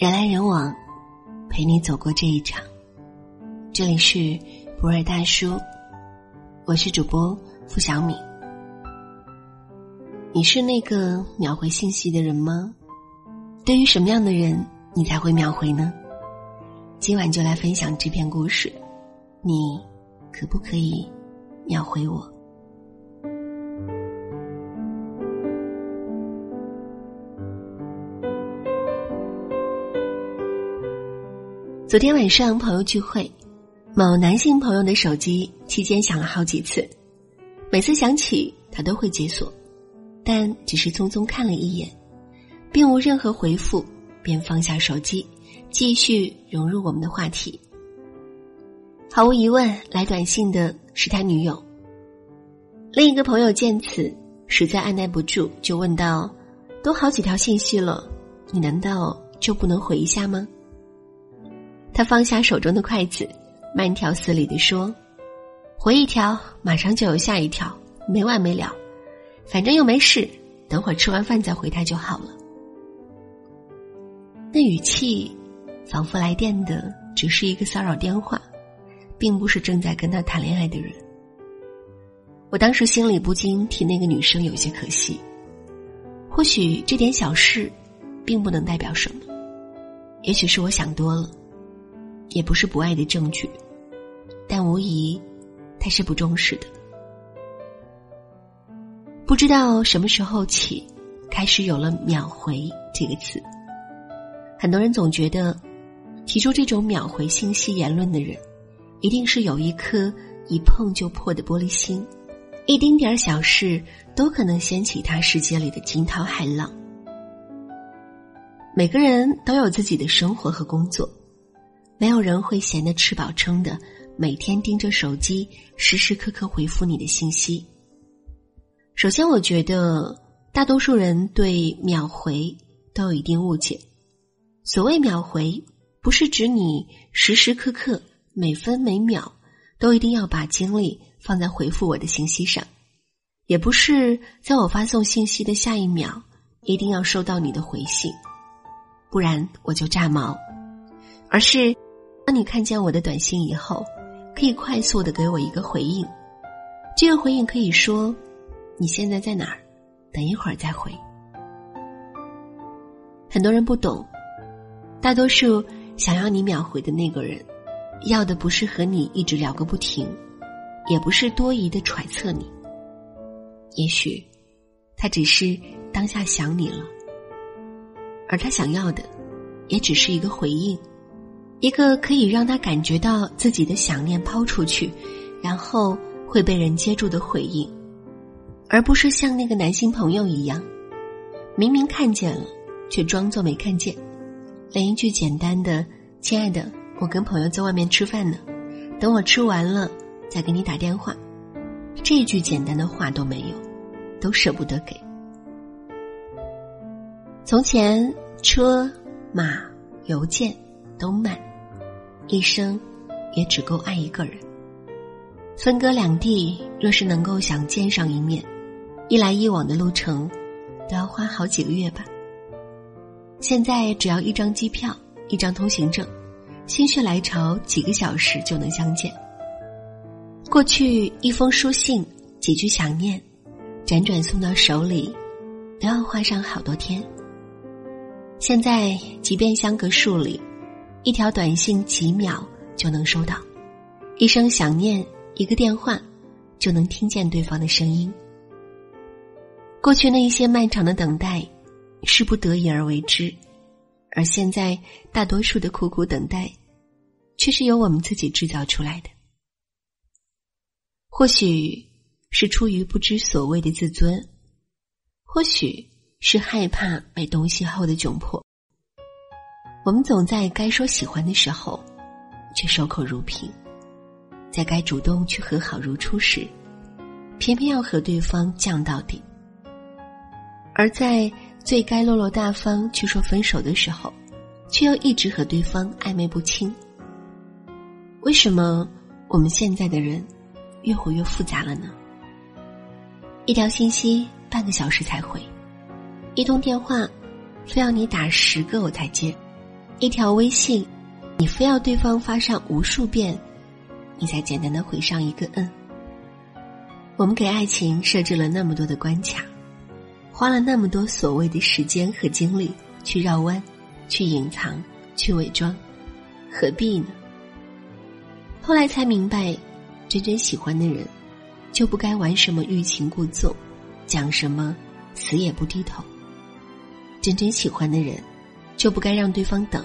人来人往，陪你走过这一场。这里是博尔大叔，我是主播付小米。你是那个秒回信息的人吗？对于什么样的人，你才会秒回呢？今晚就来分享这篇故事，你可不可以秒回我？昨天晚上朋友聚会，某男性朋友的手机期间响了好几次，每次响起他都会解锁，但只是匆匆看了一眼，并无任何回复，便放下手机，继续融入我们的话题。毫无疑问，来短信的是他女友。另一个朋友见此，实在按耐不住，就问道：“都好几条信息了，你难道就不能回一下吗？”他放下手中的筷子，慢条斯理地说：“回一条，马上就有下一条，没完没了。反正又没事，等会儿吃完饭再回他就好了。”那语气，仿佛来电的只是一个骚扰电话，并不是正在跟他谈恋爱的人。我当时心里不禁替那个女生有些可惜。或许这点小事，并不能代表什么，也许是我想多了。也不是不爱的证据，但无疑，他是不重视的。不知道什么时候起，开始有了“秒回”这个词。很多人总觉得，提出这种秒回信息言论的人，一定是有一颗一碰就破的玻璃心，一丁点儿小事都可能掀起他世界里的惊涛骇浪。每个人都有自己的生活和工作。没有人会闲得吃饱撑的，每天盯着手机，时时刻刻回复你的信息。首先，我觉得大多数人对秒回都有一定误解。所谓秒回，不是指你时时刻刻、每分每秒都一定要把精力放在回复我的信息上，也不是在我发送信息的下一秒一定要收到你的回信，不然我就炸毛，而是。当你看见我的短信以后，可以快速的给我一个回应。这个回应可以说：“你现在在哪儿？等一会儿再回。”很多人不懂，大多数想要你秒回的那个人，要的不是和你一直聊个不停，也不是多疑的揣测你。也许，他只是当下想你了，而他想要的，也只是一个回应。一个可以让他感觉到自己的想念抛出去，然后会被人接住的回应，而不是像那个男性朋友一样，明明看见了，却装作没看见，连一句简单的“亲爱的，我跟朋友在外面吃饭呢，等我吃完了再给你打电话”，这句简单的话都没有，都舍不得给。从前，车马邮件都慢。一生，也只够爱一个人。分隔两地，若是能够想见上一面，一来一往的路程，都要花好几个月吧。现在只要一张机票，一张通行证，心血来潮，几个小时就能相见。过去一封书信，几句想念，辗转送到手里，都要花上好多天。现在，即便相隔数里。一条短信几秒就能收到，一声想念，一个电话，就能听见对方的声音。过去那一些漫长的等待，是不得已而为之，而现在大多数的苦苦等待，却是由我们自己制造出来的。或许是出于不知所谓的自尊，或许是害怕买东西后的窘迫。我们总在该说喜欢的时候，却守口如瓶；在该主动去和好如初时，偏偏要和对方犟到底；而在最该落落大方去说分手的时候，却又一直和对方暧昧不清。为什么我们现在的人越活越复杂了呢？一条信息半个小时才回，一通电话非要你打十个我才接。一条微信，你非要对方发上无数遍，你才简单的回上一个“嗯”。我们给爱情设置了那么多的关卡，花了那么多所谓的时间和精力去绕弯、去隐藏、去伪装，何必呢？后来才明白，真正喜欢的人，就不该玩什么欲擒故纵，讲什么死也不低头。真正喜欢的人，就不该让对方等，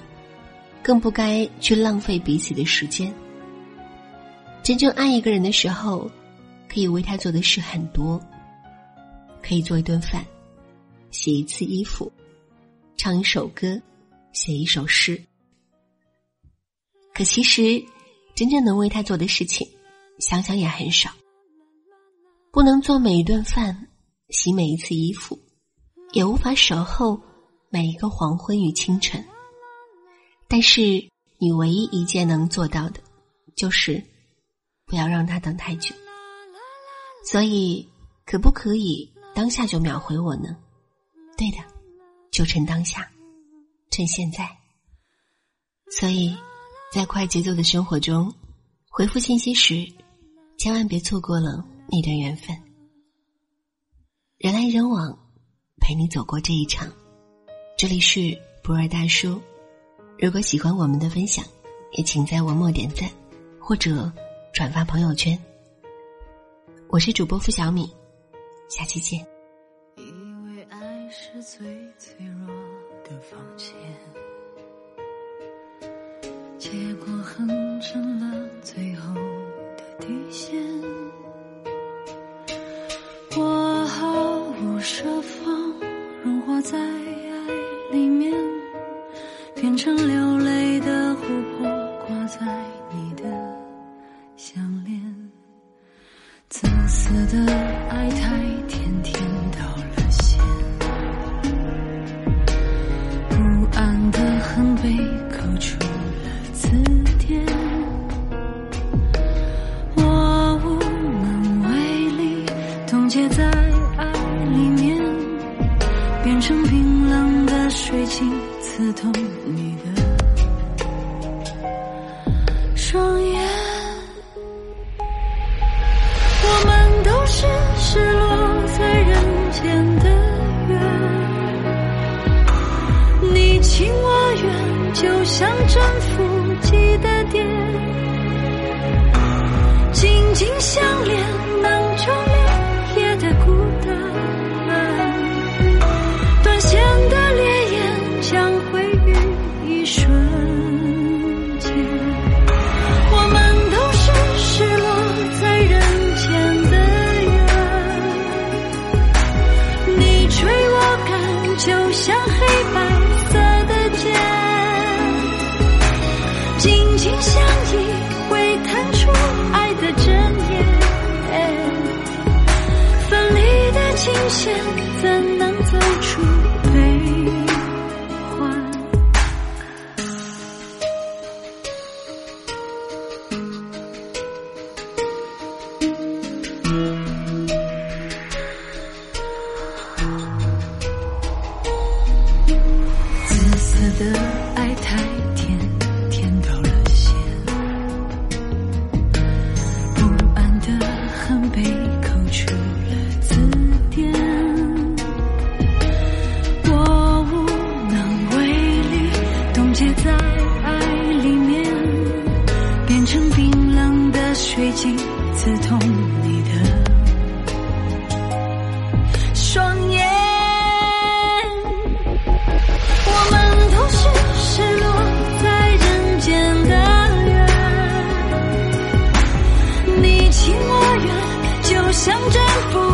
更不该去浪费彼此的时间。真正爱一个人的时候。可以为他做的事很多，可以做一顿饭，洗一次衣服，唱一首歌，写一首诗。可其实，真正能为他做的事情，想想也很少。不能做每一顿饭，洗每一次衣服，也无法守候每一个黄昏与清晨。但是，你唯一一件能做到的，就是不要让他等太久。所以，可不可以当下就秒回我呢？对的，就趁当下，趁现在。所以，在快节奏的生活中，回复信息时，千万别错过了那段缘分。人来人往，陪你走过这一场。这里是不二大叔。如果喜欢我们的分享，也请在文末点赞，或者转发朋友圈。我是主播付小米，下期见。以为爱是最脆弱的防线，结果哼成了最后的底线。我毫无设防，融化在里面，变成流泪的琥珀，挂在你的项链。自私的爱太甜，甜到了咸。不安的恨被扣出了字典。我无能为力，冻结在爱里面，变成冰水晶，刺痛你的双眼。我们都是失落在人间的缘，你情我愿，就像征服记的点，紧紧相连，想征服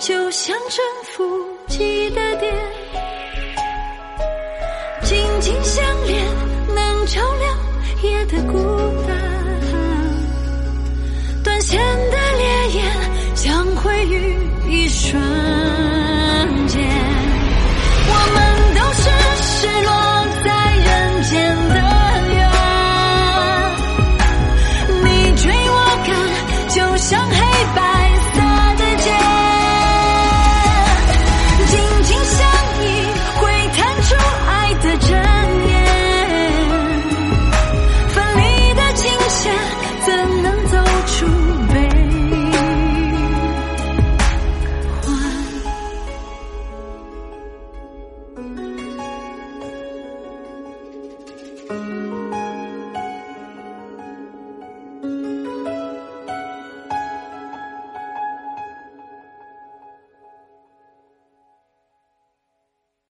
就像征服